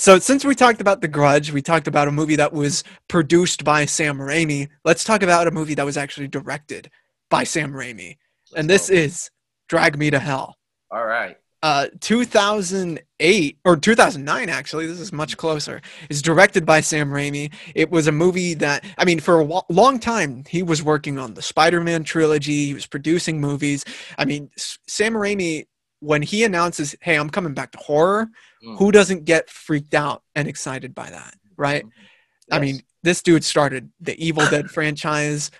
So since we talked about The Grudge, we talked about a movie that was produced by Sam Raimi. Let's talk about a movie that was actually directed by Sam Raimi, Let's and this go. is Drag Me to Hell. all right. uh, 2008 or 2009 actually this is much closer is directed by sam raimi it was a movie that i mean for a long time he was working on the spider-man trilogy he was producing movies i mean S- sam raimi when he announces hey i'm coming back to horror Mm. who doesn't get freaked out and excited by that right I Yes. mean, this dude started the Evil Dead franchise,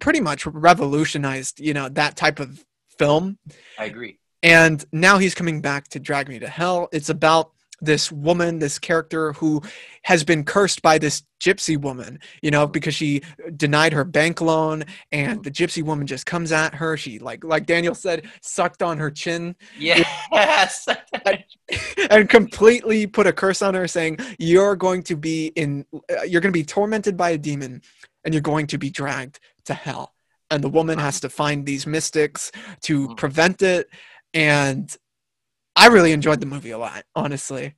pretty much revolutionized, you know, that type of film. I agree. And now he's coming back to Drag Me to Hell. It's about this woman, this character who has been cursed by this gypsy woman, you know, because she denied her bank loan and the gypsy woman just comes at her. She like like Daniel said, sucked on her chin Yes. and completely put a curse on her saying you're going to be in uh, you're going to be tormented by a demon and you're going to be dragged to hell and the woman has to find these mystics to Mhm. prevent it and i really enjoyed the movie a lot honestly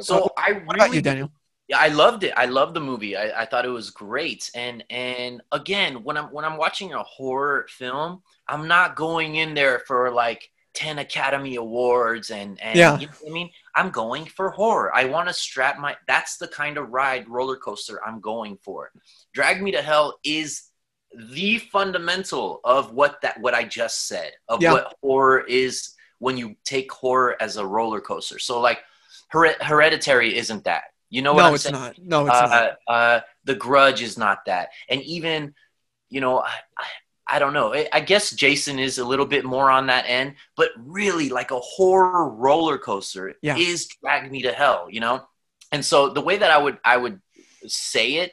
so what, I what about you daniel Yeah, I loved it. I loved the movie. I, I thought it was great. And and again, when I'm when I'm watching a horror film, I'm not going in there for like 10 Academy Awards and and Yeah. you know I mean? I'm going for horror. I want to strap my that's the kind of ride roller coaster I'm going for. Drag Me to Hell is the fundamental of what that what I just said of Yeah. what horror is when you take horror as a roller coaster. So like Hered- Hereditary isn't that. You know what no I'm it's saying? not no it's not uh, uh, the grudge is not that and even you know I, I, I don't know I, I guess jason is a little bit more on that end but really like a horror roller coaster Yeah. is drag me to hell you know and so the way that i would i would say it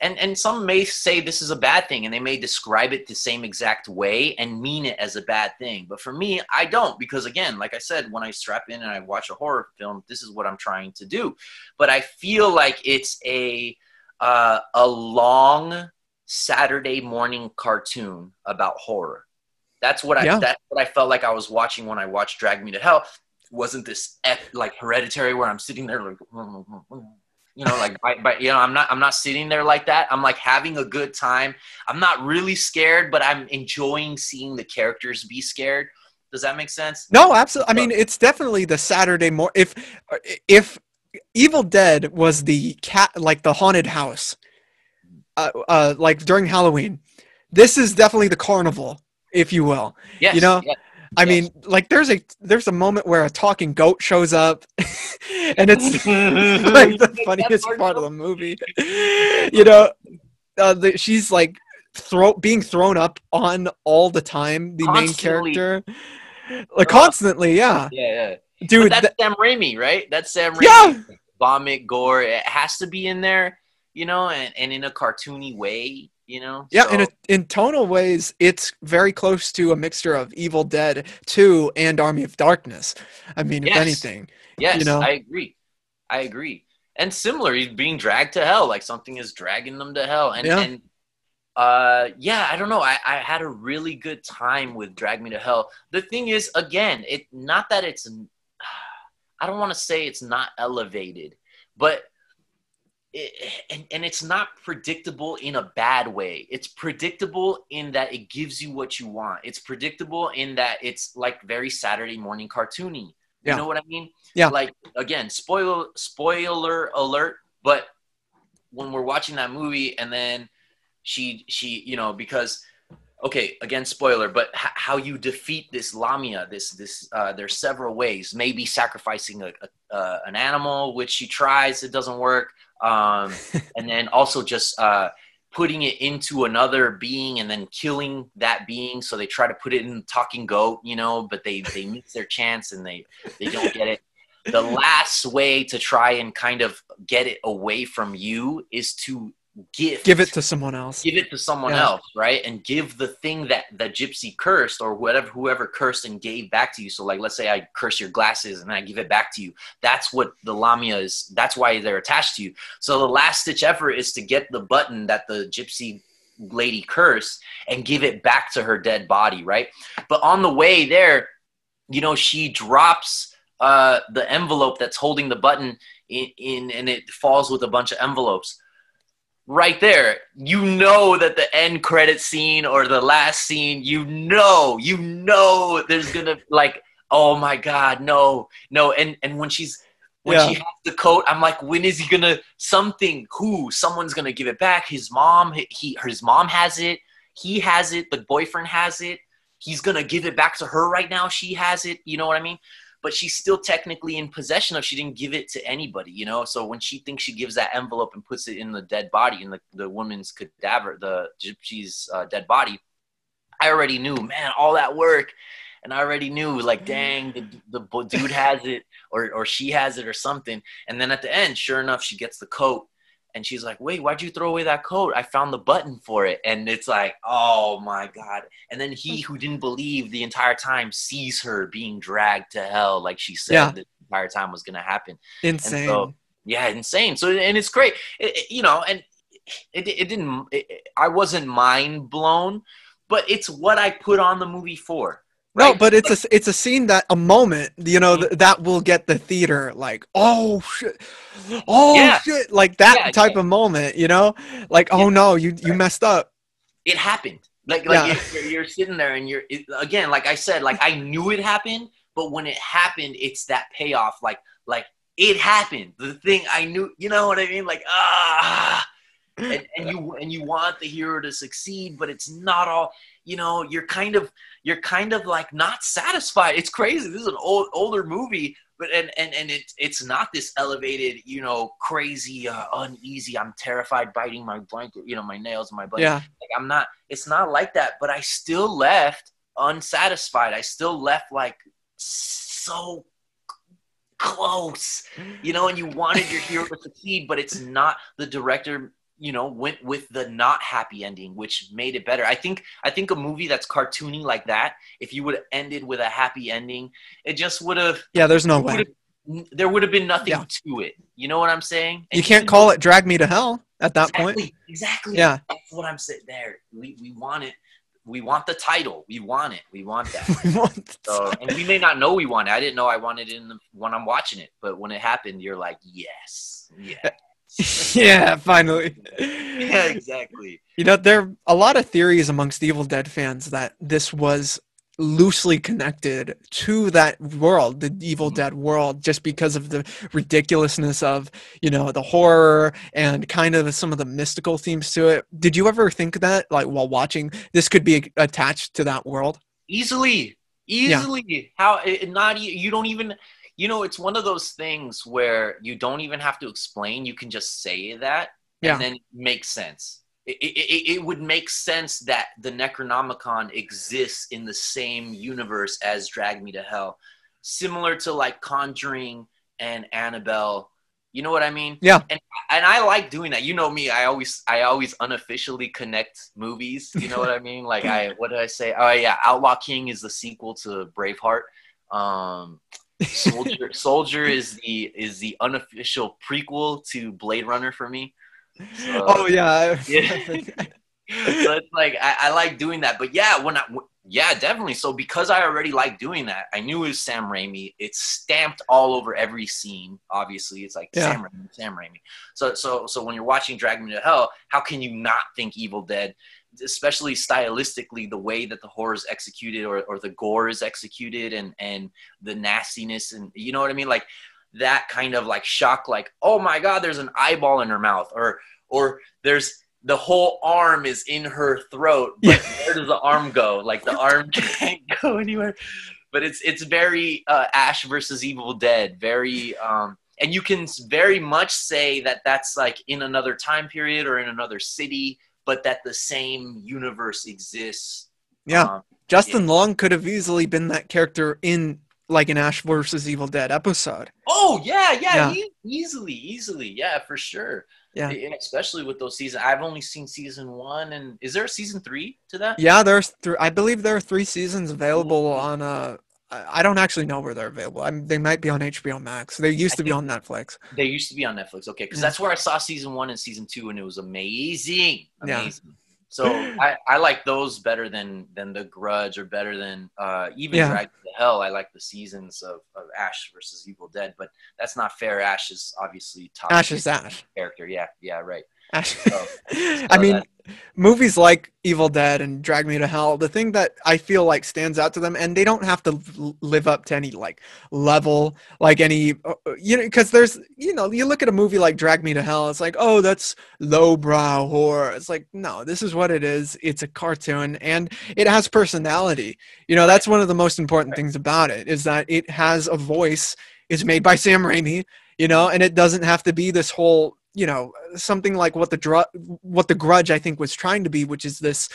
and and some may say this is a bad thing and they may describe it the same exact way and mean it as a bad thing. But for me i don't because again like i said when i strap in and i watch a horror film this is what i'm trying to do. But i feel like it's a uh, a long saturday morning cartoon about horror. That's what i Yeah. that's what i felt like i was watching when i watched drag me to hell. Wasn't this ep- like hereditary where i'm sitting there like you know like but, but you know i'm not i'm not sitting there like that. I'm like having a good time. I'm not really scared but i'm enjoying seeing the characters be scared. Does that make sense? No absolutely i mean it's definitely the saturday more if if evil dead was the cat like the haunted house uh, uh like during halloween this is definitely the carnival if you will. Yes, You know, yes. I Yes. mean, like there's a there's a moment where a talking goat shows up, and it's like the funniest part of the movie. You know, uh, the, she's like throw being thrown up on all the time. The main character, like constantly, yeah, yeah yeah dude. but that's th- Sam Raimi, right? That's Sam Raimi. yeah, Vomit, gore. It has to be in there, you know, and, and in a cartoony way, you know. yeah. In So- a, in tonal ways, it's very close to a mixture of Evil Dead Two and Army of Darkness. I mean, Yes. if anything, yes, you know? I agree. I agree. And similar, he's being dragged to hell, like something is dragging them to hell. And Yeah. and uh yeah, I don't know. I, I had a really good time with Drag Me to Hell. The thing is, again, it not that it's I don't want to say it's not elevated, but it, and, and it's not predictable in a bad way. It's predictable in that it gives you what you want. It's predictable in that it's like very Saturday morning cartoony. Yeah. You know what I mean? Yeah. Like again, spoiler spoiler alert, but when we're watching that movie and then she she you know because okay again spoiler but h- how you defeat this lamia this this uh, there's several ways maybe sacrificing a, a, uh, an animal which she tries it doesn't work um, and then also just uh, putting it into another being and then killing that being. So they try to put it in talking goat you know but they they miss their chance and they they don't get it. The last way to try and kind of get it away from you is to gift give it to someone else. give it to someone Yeah. else right? And give the thing that the gypsy cursed or whatever whoever cursed and gave back to you. So like let's say i curse your glasses and i give it back to you. That's what the lamia is that's why they're attached to you. So the last stitch effort is to get the button that the gypsy lady cursed and give it back to her dead body right? But on the way there you know she drops uh, the envelope that's holding the button in, in and it falls with a bunch of envelopes right there. You know that the end credit scene or the last scene you know you know there's gonna like oh my god no no. And and when she's when Yeah. she has the coat i'm like when is he gonna something who? Someone's gonna give it back. His mom he, he his mom has it. He has it. The boyfriend has it. He's gonna give it back to her right now. She has it. You know what i mean but she's still technically in possession of she didn't give it to anybody you know? So when she thinks she gives that envelope and puts it in the dead body in the, the woman's cadaver the gypsy's uh, dead body i already knew man all that work. And i already knew like dang the, the dude has it or, or she has it or something. And then at the end sure enough she gets the coat and she's like wait why'd you throw away that coat? I found the button for it. And it's like oh my god. And then he who didn't believe the entire time sees her being dragged to hell like she said Yeah. the entire time was going to happen. Insane. so- yeah insane. So and it's great. It- it- you know and it, it didn't it- i wasn't mind blown but it's what i put on the movie for No, right? but it's a it's a scene that a moment you know th- that will get the theater like oh shit, oh Yeah. shit, like that Yeah, type of moment, you know, like oh no, you you Right. messed up. it happened like like Yeah. you're, you're sitting there and you're it, again like i said like i knew it happened but when it happened it's that payoff like like it happened the thing i knew you know what i mean like ah and, and you and you want the hero to succeed but it's not all you know you're kind of you're kind of like not satisfied. It's crazy. This is an old older movie but and and, and it, it's not this elevated you know crazy uh, uneasy i'm terrified biting my blanket you know my nails and my blanket. Yeah, like i'm not it's not like that but i still left unsatisfied. I still left like so close you know and you wanted your hero to succeed but it's not the director you know went with the not happy ending which made it better i think i think a movie that's cartoony like that if you would have ended with a happy ending it just would have yeah. There's no way there would have been nothing Yeah. to it you know what i'm saying you can't call it "Drag Me to Hell" at that exactly, point. Exactly. Yeah. That's what I'm saying there. We, we want it. We want the title. We want it. We want that. We want- So, and we may not know we want it. I didn't know I wanted it in the, when I'm watching it, but when it happened, you're like, yes, yes. yeah, finally. yeah, exactly. You know, there are a lot of theories amongst Evil Dead fans that this was loosely connected to that world, the Evil Mhm. Dead world, just because of the ridiculousness of, you know, the horror and kind of some of the mystical themes to it. Did you ever think that, like, while watching, this could be attached to that world? Easily, easily. How it, not? You don't even. You know, it's one of those things where you don't even have to explain. You can just say that, Yeah. and then it makes sense. It, it, it, it would make sense that the Necronomicon exists in the same universe as Drag Me to Hell, similar to like Conjuring and Annabelle. You know what I mean? Yeah. And and I like doing that. You know me. I always I always unofficially connect movies. You know what I mean? Like I what did I say? Oh yeah, Outlaw King is the sequel to Braveheart. Um, Soldier Soldier is the is the unofficial prequel to Blade Runner for me. So, oh, yeah. yeah. so it's like I, I like doing that. But yeah, when I w- yeah, definitely. So because I already like doing that, I knew it was Sam Raimi. It's stamped all over every scene. Obviously, it's like Yeah. Sam Raimi, Sam Raimi. So so so when you're watching Drag Me to Hell, how can you not think Evil Dead? Especially stylistically, the way that the horror is executed, or, or the gore is executed, and and the nastiness, and you know what I mean, like that kind of like shock, like oh my god, there's an eyeball in her mouth, or or there's the whole arm is in her throat but where does the arm go? Like the arm can't go anywhere. But it's it's very uh, ash versus evil dead very um and you can very much say that that's like in another time period or in another city but that the same universe exists Yeah. Um, Justin Long could have easily been that character in like an Ash versus Evil Dead episode. oh yeah yeah, Yeah. e- easily easily yeah for sure Yeah. And especially with those seasons i've only seen season one and is there a season three to that Yeah, there's th- I believe there are three seasons available on uh I don't actually know where they're available. I mean, they might be on HBO Max. They used I to be on Netflix. They used to be on Netflix, okay, because Yeah. that's where I saw season one and season two, and it was amazing, Yeah. So I, I like those better than than the Grudge or better than uh, even Yeah. Drag to Hell. I like the seasons of, of Ash versus Evil Dead, but that's not fair. Ash is obviously top Ash is Ash. character. Yeah, yeah, right. Ash. So- I mean, movies like Evil Dead and Drag Me to Hell, the thing that I feel like stands out to them, and they don't have to live up to any like level, like any, uh, uh, you know, because there's, you know, you look at a movie like Drag Me to Hell, it's like, oh, that's lowbrow horror. It's like, no, this is what it is. It's a cartoon and it has personality. You know, that's one of the most important things about it is that it has a voice. It's made by Sam Raimi, you know, and it doesn't have to be this whole you know something like what the dr- what the grudge i think was trying to be which is this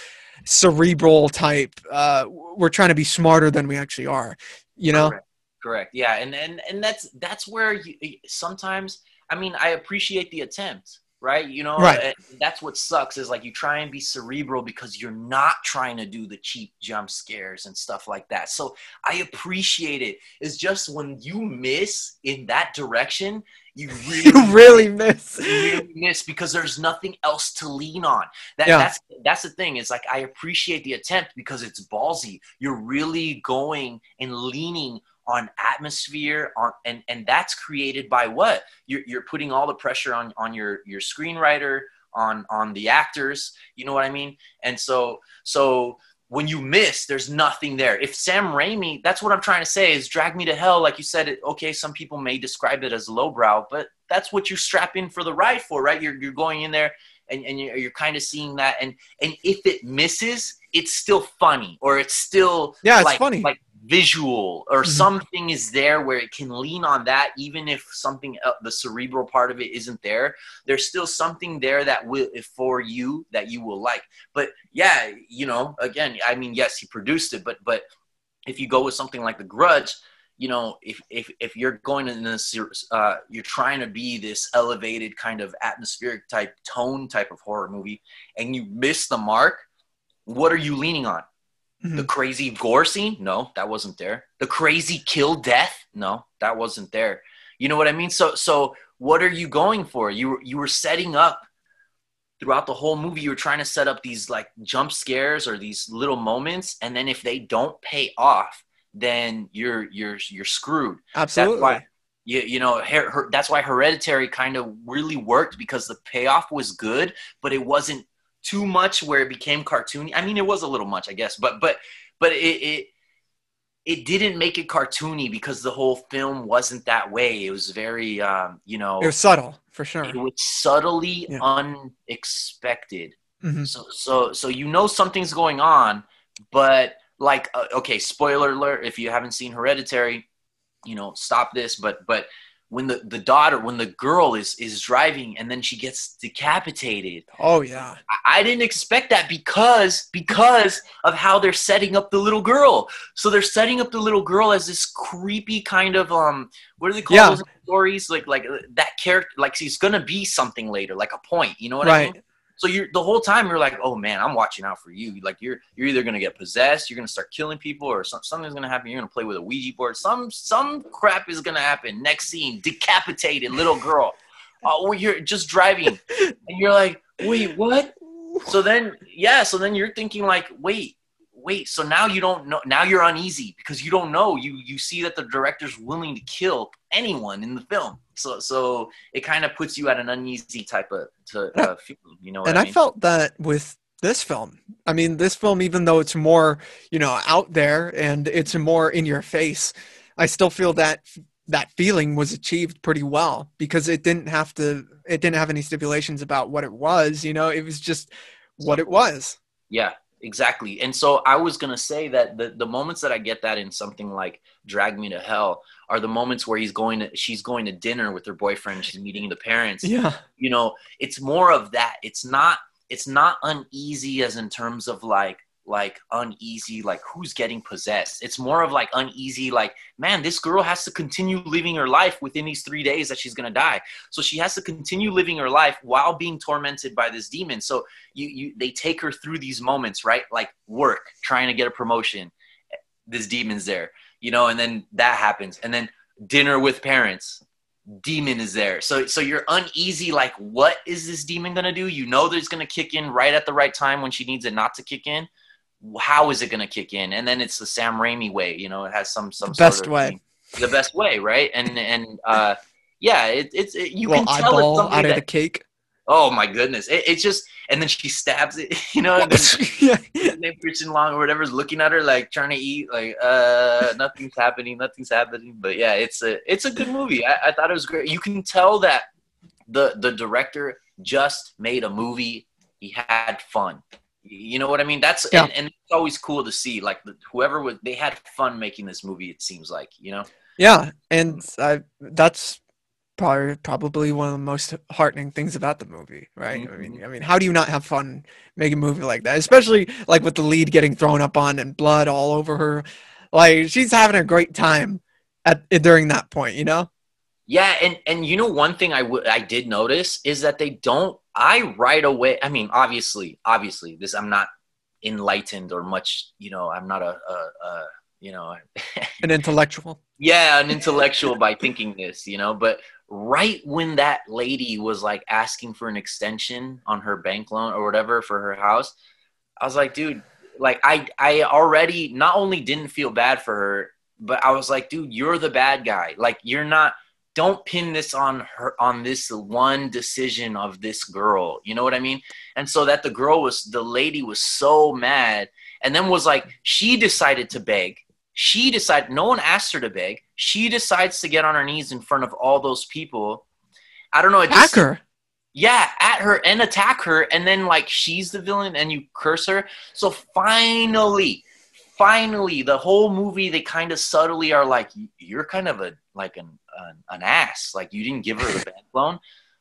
cerebral type uh we're trying to be smarter than we actually are you know Correct. Correct. Yeah, and and and that's that's where you sometimes. I mean, I appreciate the attempt, right? You know, Right. that's what sucks is like you try and be cerebral because you're not trying to do the cheap jump scares and stuff like that. So I appreciate it. It's just when you miss in that direction, you really you really miss you really miss because there's nothing else to lean on. That, Yeah. That's that's the thing. It's like I appreciate the attempt because it's ballsy. You're really going and leaning on atmosphere on and and that's created by what you're, you're putting all the pressure on on your your screenwriter on on the actors you know what i mean and so so when you miss there's nothing there if sam raimi that's what i'm trying to say is drag me to hell like you said okay some people may describe it as lowbrow but that's what you strap in for the ride for right you're, you're going in there and, and you're, you're kind of seeing that and and if it misses it's still funny or it's still Yeah, it's like, funny. like visual or Mhm. something is there where it can lean on that even if something el- the cerebral part of it isn't there there's still something there that will for you that you will like but yeah you know again i mean yes he produced it but but if you go with something like the grudge you know if if, if you're going in this uh, you're trying to be this elevated kind of atmospheric type tone type of horror movie and you miss the mark what are you leaning on the Mhm. crazy gore scene? No that wasn't there. The crazy kill death? No that wasn't there. You know what i mean? So so what are you going for? You were you were setting up throughout the whole movie you were trying to set up these like jump scares or these little moments and then if they don't pay off then you're you're you're screwed. Absolutely. that's why you, you know her, her, that's why hereditary kind of really worked because the payoff was good but it wasn't too much where it became cartoony i mean it was a little much i guess but but but it it, it didn't make it cartoony because the whole film wasn't that way it was very um, you know it was subtle for sure it was subtly Yeah. unexpected Mhm. so so so you know something's going on but like uh, okay spoiler alert if you haven't seen hereditary you know stop this but but when the the daughter when the girl is is driving and then she gets decapitated oh yeah I- I didn't expect that because because of how they're setting up the little girl. So they're setting up the little girl as this creepy kind of um what do they call Yeah. stories like like uh, that character like she's gonna be something later like a point. You know what I mean? So you're the whole time you're like, oh man, I'm watching out for you. Like you're you're either gonna get possessed, you're gonna start killing people, or some, something's gonna happen. You're gonna play with a Ouija board. Some some crap is gonna happen. Next scene, decapitated little girl. Uh, oh, well, you're just driving, and you're like, wait, what? So then, yeah. So then you're thinking like, wait, wait. So now you don't know. Now you're uneasy because you don't know. You you see that the director's willing to kill anyone in the film. So so it kind of puts you at an uneasy type of to, uh, feeling. You know what and I I, felt that with this film. I mean, this film, even though it's more, you know, out there and it's more in your face, I still feel that that feeling was achieved pretty well because it didn't have to. It didn't have any stipulations about what it was. You know, it was just what it was. Yeah, exactly. And so I was gonna say that the the moments that I get that in something like Drag Me to Hell are the moments where he's going to she's going to dinner with her boyfriend. She's meeting the parents. Yeah, you know it's more of that. It's not it's not uneasy as in terms of like like uneasy like who's getting possessed. It's more of like uneasy like man this girl has to continue living her life within these three days that she's gonna die. So she has to continue living her life while being tormented by this demon. So you you they take her through these moments right? Like work trying to get a promotion. This demon's there you know and then that happens and then dinner with parents demon is there. So so you're uneasy like what is this demon going to do? You know that it's going to kick in right at the right time when she needs it not to kick in. How is it going to kick in? And then it's the Sam Raimi way, you know, it has some some the best sort of way. the best way, right? And and uh yeah, it, it's it, you Little can tell it's eyeball something out of that, the cake. Oh my goodness. It, it's just and then she stabs it, you know, and then yeah. Nick Christian Long or whatever's looking at her like trying to eat, like uh nothing's happening, nothing's happening. But yeah, it's a it's a good movie. I, I thought it was great. You can tell that the the director just made a movie. He had fun. You know what I mean? That's Yeah. and, and it's always cool to see. Like the, whoever was, they had fun making this movie. It seems like you know. Yeah, and I, that's probably probably one of the most heartening things about the movie, right? I mean, mm-hmm. I mean, how do you not have fun making a movie like that? Especially like with the lead getting thrown up on and blood all over her. Like she's having a great time at during that point, you know? Yeah, and and you know one thing I I did notice is that they don't. I right away. I mean, obviously, obviously, this I'm not enlightened or much. You know, I'm not a, a, a you know, An intellectual. yeah, an intellectual by thinking this. You know, but right when that lady was like asking for an extension on her bank loan or whatever for her house, I was like, dude, like I I already not only didn't feel bad for her, but I was like, dude, you're the bad guy. Like you're not don't pin this on her on this one decision of this girl. You know what I mean? And so that the girl was the lady was so mad and then was like she decided to beg. She decided no one asked her to beg. She decides to get on her knees in front of all those people. I don't know. It just, Hacker. yeah, at her and attack her, and then like she's the villain and you curse her. So finally, finally, the whole movie they kind of subtly are like, you're kind of a like an an, an ass. Like you didn't give her the bank loan.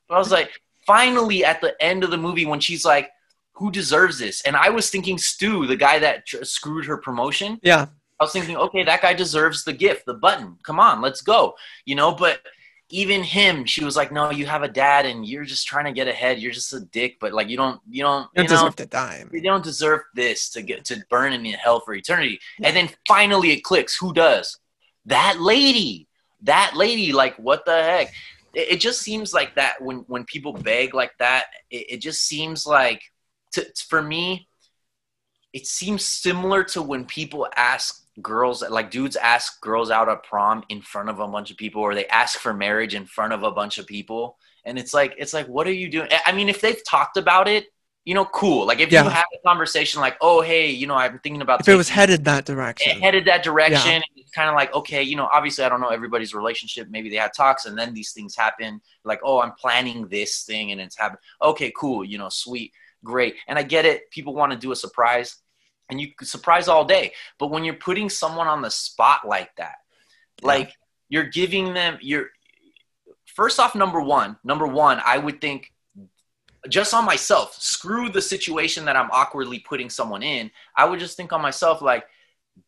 But I was like, finally, at the end of the movie, when she's like, who deserves this? And I was thinking Stu, the guy that tr- screwed her promotion. Yeah. I was thinking, okay, that guy deserves the gift, the button. Come on, let's go. You know, but even him, she was like, no, you have a dad and you're just trying to get ahead. You're just a dick, but like you don't, you don't, You you don't know, deserve to die. you don't deserve this to get to burn in hell for eternity. And then finally it clicks. Who does? That lady. That lady. Like what the heck? It, it just seems like that when when people beg like that. It, it just seems like to, for me. It seems similar to when people ask girls like dudes ask girls out at prom in front of a bunch of people or they ask for marriage in front of a bunch of people. And it's like it's like what are you doing? I mean if they've talked about it you know cool. Like if Yeah. you have a conversation like oh hey you know i'm thinking about If it was headed that direction. headed that direction. It's kind of like okay you know obviously i don't know everybody's relationship. Maybe they had talks and then these things happen. Like oh i'm planning this thing and it's happened. Okay cool. You know sweet. Great. And i get it. People want to do a surprise and you could surprise all day. But when you're putting someone on the spot like that Yeah. like you're giving them you're first off number one number one i would think just on myself screw the situation that i'm awkwardly putting someone in. I would just think on myself like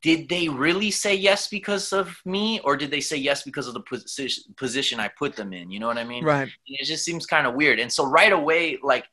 did they really say yes because of me or did they say yes because of the position position i put them in? You know what i mean? Right. it just seems kind of weird. And so right away like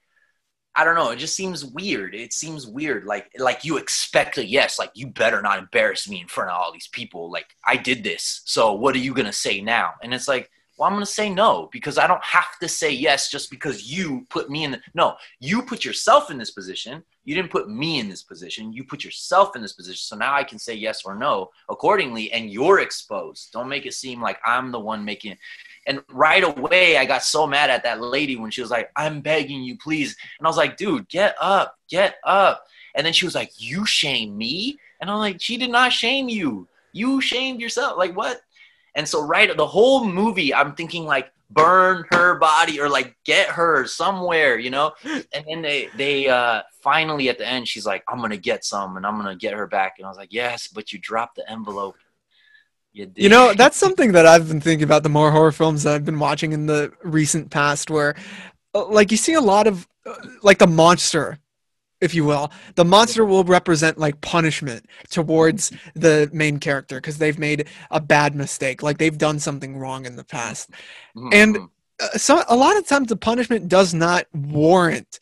i don't know it just seems weird it seems weird like like you expect a yes like you better not embarrass me in front of all these people like i did this so what are you gonna say now? And it's like well i'm gonna say no because i don't have to say yes just because you put me in the no you put yourself in this position you didn't put me in this position you put yourself in this position so now i can say yes or no accordingly and you're exposed. Don't make it seem like i'm the one making and right away, I got so mad at that lady when she was like, I'm begging you, please. And I was like, dude, get up, get up. And then she was like, You shame me? And I'm like, She did not shame you. You shamed yourself. Like, what? And so, right, the whole movie, I'm thinking, like, burn her body or like get her somewhere, you know? And then they, they, uh, finally at the end, she's like, I'm going to get some and I'm going to get her back. And I was like, Yes, but you dropped the envelope. You. You know, that's something that I've been thinking about the more horror films that I've been watching in the recent past where uh, like you see a lot of uh, like the monster if you will. The monster will represent like punishment towards the main character because they've made a bad mistake, like they've done something wrong in the past. Mhm, and-. Uh, so a lot of times the punishment does not warrant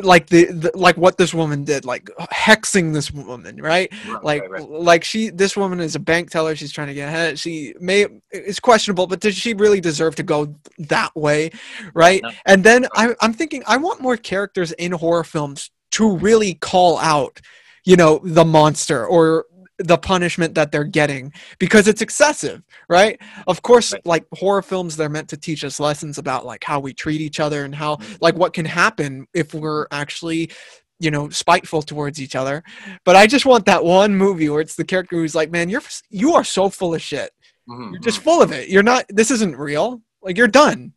like the, the like what this woman did like hexing this woman right? Right, like right, right. like she this woman is a bank teller. She's trying to get ahead. She may it's questionable but does she really deserve to go that way right? No. and then I, i'm thinking i want more characters in horror films to really call out you know the monster or the punishment that they're getting because it's excessive right of course Right. like horror films they're meant to teach us lessons about like how we treat each other and how Mhm. like what can happen if we're actually you know spiteful towards each other but i just want that one movie where it's the character who's like man you're you are so full of shit Mhm, you're just mhm. full of it you're not this isn't real like you're done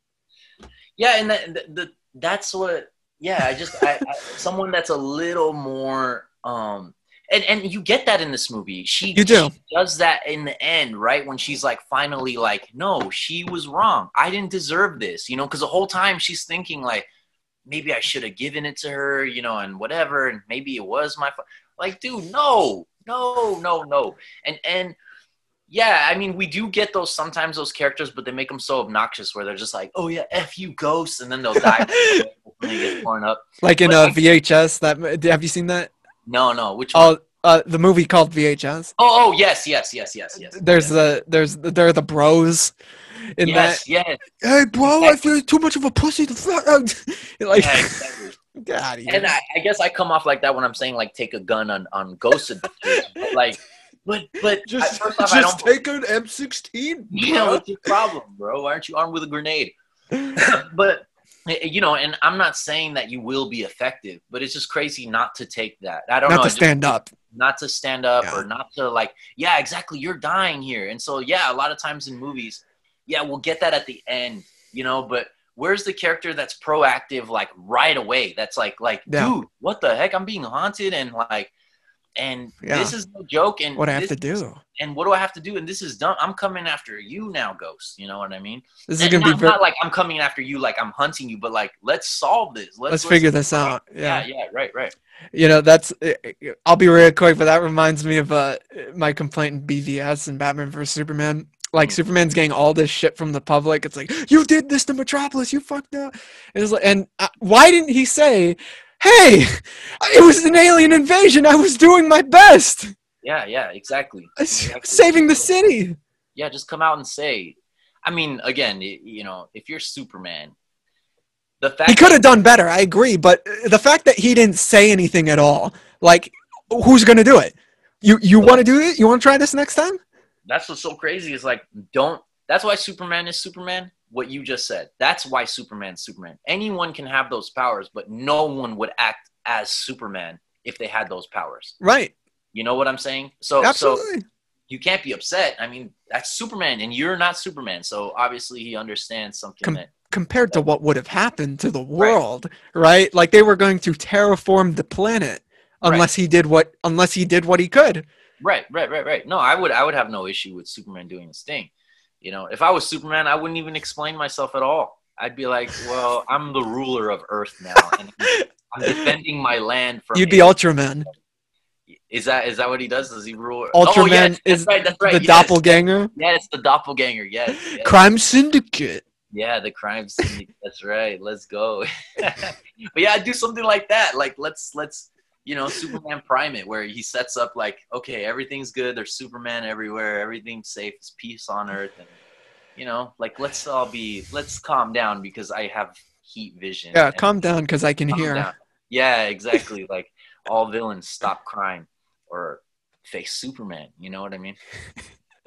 Yeah, and that, the, the, that's what. Yeah, I just I, I, someone that's a little more. um and, and you get that in this movie. She, You do. she does that in the end, right? When she's like finally like, no, she was wrong. I didn't deserve this, you know, because the whole time she's thinking like, maybe I should have given it to her, you know, and whatever, and maybe it was my fault. Like, dude, no, no, no, no, and and yeah, I mean, we do get those sometimes those characters, but they make them so obnoxious where they're just like, oh yeah, f you, ghosts, and then they'll die when they get torn up. like in But uh, I- vhs that have you seen that No, no, which one? oh uh, the movie called vhs Oh, oh, yes, yes, yes, yes, yes. there's yes. the there's there are the bros in yes, yes, that hey bro i feel too much of a pussy to fuck like yeah, exactly. get out of here And I, I guess I come off like that when I'm saying like take a gun on on ghost adventures, but like, but but I- just, first off, I just take an m16 You know, what's your problem, bro? Why aren't you armed with a grenade? but Eh, eh, you know, and I'm not saying that you will be effective, but it's just crazy not to take that. I don't not know. to just- stand up not to stand up Yeah. or not to like yeah exactly you're dying here and so yeah a lot of times in movies yeah we'll get that at the end you know but where's the character that's proactive like right away that's like like Yeah. dude what the heck i'm being haunted and like and Yeah. this is no joke and what i have to is- do and what do i have to do? And this is dumb. I'm coming after you now ghost. You know what i mean? This is gonna not, be very, not like i'm coming after you like i'm hunting you but like let's solve this. Let's, let's figure this out. yeah. yeah yeah right right. You know that's i'll be real quick but that reminds me of uh my complaint in bvs and batman vs superman. Like Hmm. superman's getting all this shit from the public. It's like you did this to metropolis. You fucked up. And, it's like, and uh, why didn't he say hey it was an alien invasion i was doing my best yeah yeah exactly Exactly. saving the city yeah, just come out and say. I mean, again, you know, if you're Superman, the fact he could have done better i agree but uh, the fact that he didn't say anything at all like who's gonna do it you you want to do it you want to try this next time that's what's so crazy is like, don't. That's why Superman is Superman. What you just said. That's why Superman's Superman. Anyone can have those powers, but no one would act as Superman if they had those powers. right You know what I'm saying? So, so absolutely you can't be upset. I mean, that's Superman, and you're not Superman. So obviously, he understands something Com- that. compared to what would have happened to the world, right? Like they were going to terraform the planet unless he did what unless he did what he could. Right, right, right, right. No, I would, I would have no issue with Superman doing his thing. You know, if I was Superman, I wouldn't even explain myself at all. I'd be like, well, I'm the ruler of Earth now, and I'm defending my land from. You'd be Ultraman. Is that is that what he does? Does he rule? Oh, Ultraman oh, yes, that's is right. That's right. the yes. doppelganger. Yeah, it's the doppelganger. Yes. yes. Crime syndicate. Yeah, the crime syndicate. That's right. Let's go. but yeah, do something like that. Like let's let's you know Superman Prime it, where he sets up like okay, everything's good. There's Superman everywhere. Everything's safe. It's peace on Earth, and you know, like let's all be let's calm down because I have heat vision. Yeah, calm down because I can hear. down. Yeah, exactly. like all villains stop crime or face Superman. You know what I mean?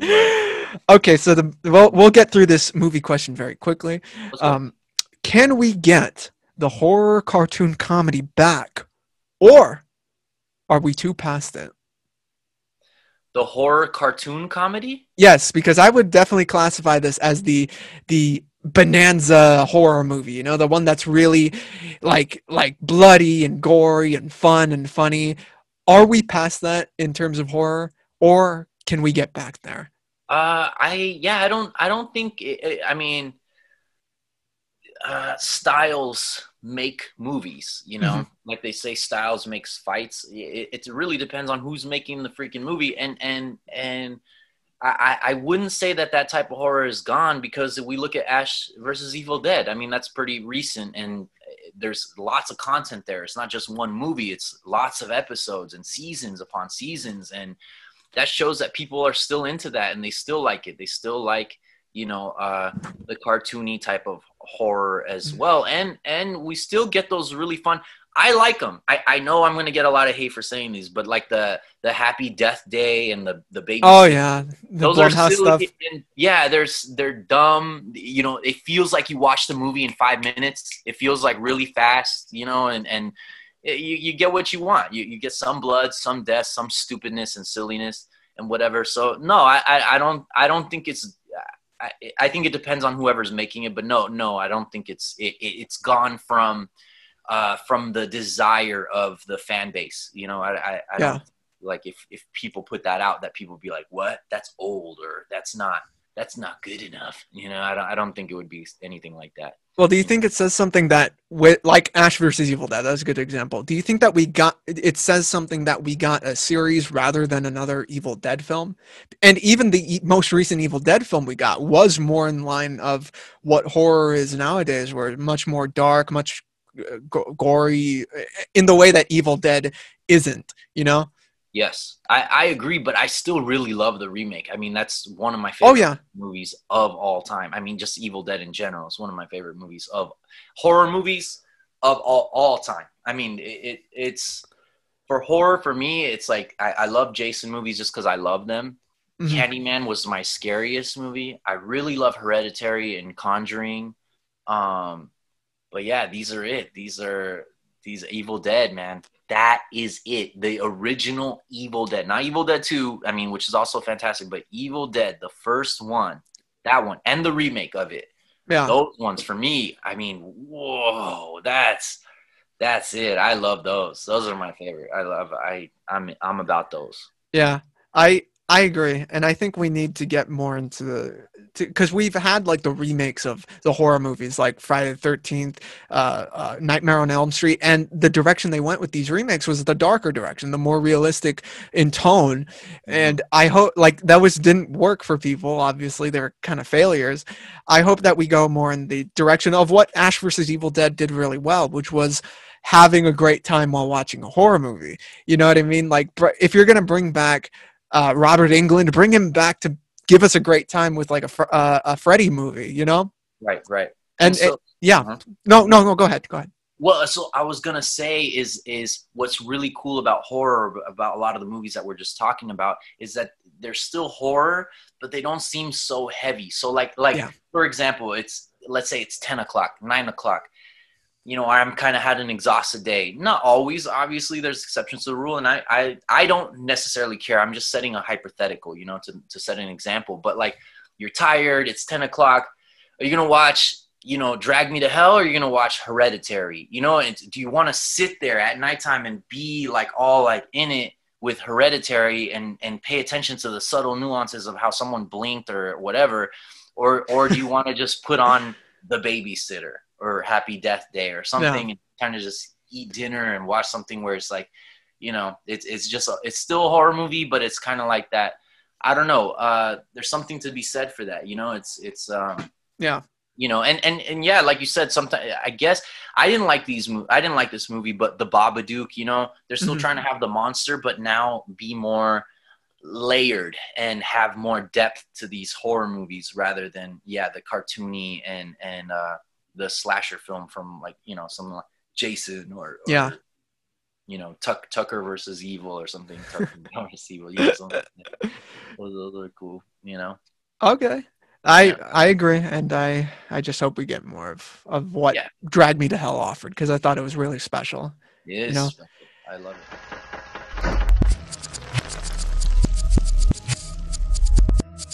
okay, so the we'll, we'll get through this movie question very quickly. Um, can we get the horror cartoon comedy back, or are we too past it? the horror cartoon comedy. Yes, because I would definitely classify this as the the bonanza horror movie. You know, the one that's really like like bloody and gory and fun and funny. Are we past that in terms of horror, or can we get back there? Uh, I yeah, I don't, I don't think. i I mean, uh, styles make movies. You know, mm-hmm. like they say, styles makes fights. It, it really depends on who's making the freaking movie, and and and. I, I I wouldn't say that that type of horror is gone because if we look at Ash versus Evil Dead, I mean that's pretty recent, and there's lots of content there. It's not just one movie. It's lots of episodes and seasons upon seasons, and that shows that people are still into that and they still like it. They still like you know uh, the cartoony type of horror as Mm-hmm. well, and and we still get those really fun. I like them. I, I know I'm gonna get a lot of hate for saying these, but like the the Happy Death Day and the the baby. Oh yeah, the those are silly stuff. and yeah, there's they're dumb. You know, it feels like you watch the movie in five minutes. It feels like really fast. You know, and and you you get what you want. You you get some blood, some death, some stupidness and silliness and whatever. So no, I I, I don't I don't think it's. I, I think it depends on whoever's making it, but no, no, I don't think it's it, it, it's gone from uh, from the desire of the fan base. You know, I I, I Yeah. don't like if if people put that out, that people be like, "What? That's old," or "That's not that's not good enough." You know, I don't I don't think it would be anything like that. Well, do you think it says something that with like Ash versus Evil Dead? That's a good example. Do you think that we got it says something that we got a series rather than another Evil Dead film? And even the most recent Evil Dead film we got was more in line of what horror is nowadays, where much more dark, much uh, gory, uh, in the way that Evil Dead isn't. You know? Yes, I, I agree, but I still really love the remake. I mean, that's one of my favorite Oh yeah, movies of all time. I mean, just Evil Dead in general is one of my favorite movies of horror movies of all, all time. I mean, it, it it's for horror for me. It's like I, I love Jason movies just because I love them. Mhm. Candyman was my scariest movie. I really love Hereditary and Conjuring. Um, but yeah, these are it. These are these Evil Dead, man. That is it. The original Evil Dead, not Evil Dead Two. I mean, which is also fantastic, but Evil Dead, the first one, that one, and the remake of it. yeah. Those ones for me. I mean, whoa, that's that's it. I love those. Those are my favorite. I love. I I'm I'm about those. Yeah, I I agree, and I think we need to get more into the because we've had like the remakes of the horror movies, like Friday the Thirteenth, uh, uh, Nightmare on Elm Street, and the direction they went with these remakes was the darker direction, the more realistic in tone. And I hope like that was didn't work for people. Obviously, they were kind of failures. I hope that we go more in the direction of what Ash versus Evil Dead did really well, which was having a great time while watching a horror movie. You know what I mean? Like br- if you're gonna bring back uh, Robert Englund, bring him back to give us a great time with like a uh, a Freddy movie. You know? Right, right. And so, it- yeah, Uh-huh. no, no, no. Go ahead. Go ahead. Well, so I was gonna say is is what's really cool about horror about a lot of the movies that we're just talking about is that they're still horror, but they don't seem so heavy. So like like Yeah. for example, it's let's say it's ten o'clock, nine o'clock. You know, I'm kind of had an exhausted day. Not always, obviously. There's exceptions to the rule, and I I I don't necessarily care. I'm just setting a hypothetical, you know, to to set an example. But like, you're tired. It's ten o'clock. Are you gonna watch you know, Drag Me to Hell, or are you're gonna watch Hereditary? You know, and do you want to sit there at nighttime and be like all like in it with Hereditary and and pay attention to the subtle nuances of how someone blinked or whatever, or or do you want to just put on The Babysitter or Happy Death Day or something and kind of just eat dinner and watch something where it's like, you know, it's it's just a, it's still a horror movie, but it's kind of like that. I don't know. Uh, there's something to be said for that. You know, it's it's um, Yeah. you know and and and yeah like you said sometimes i guess i didn't like these mo- i didn't like this movie but the babadook you know they're still Mhm. trying to have the monster but now be more layered and have more depth to these horror movies rather than yeah the cartoony and and uh the slasher film from like you know something like jason or, or Yeah. you know Tuck, tucker versus evil or something tucker versus evil you know, something like those, those are cool you know Okay. I Yeah. I agree, and I I just hope we get more of of what Yeah. Drag Me to Hell offered because I thought it was really special. it is know? i love it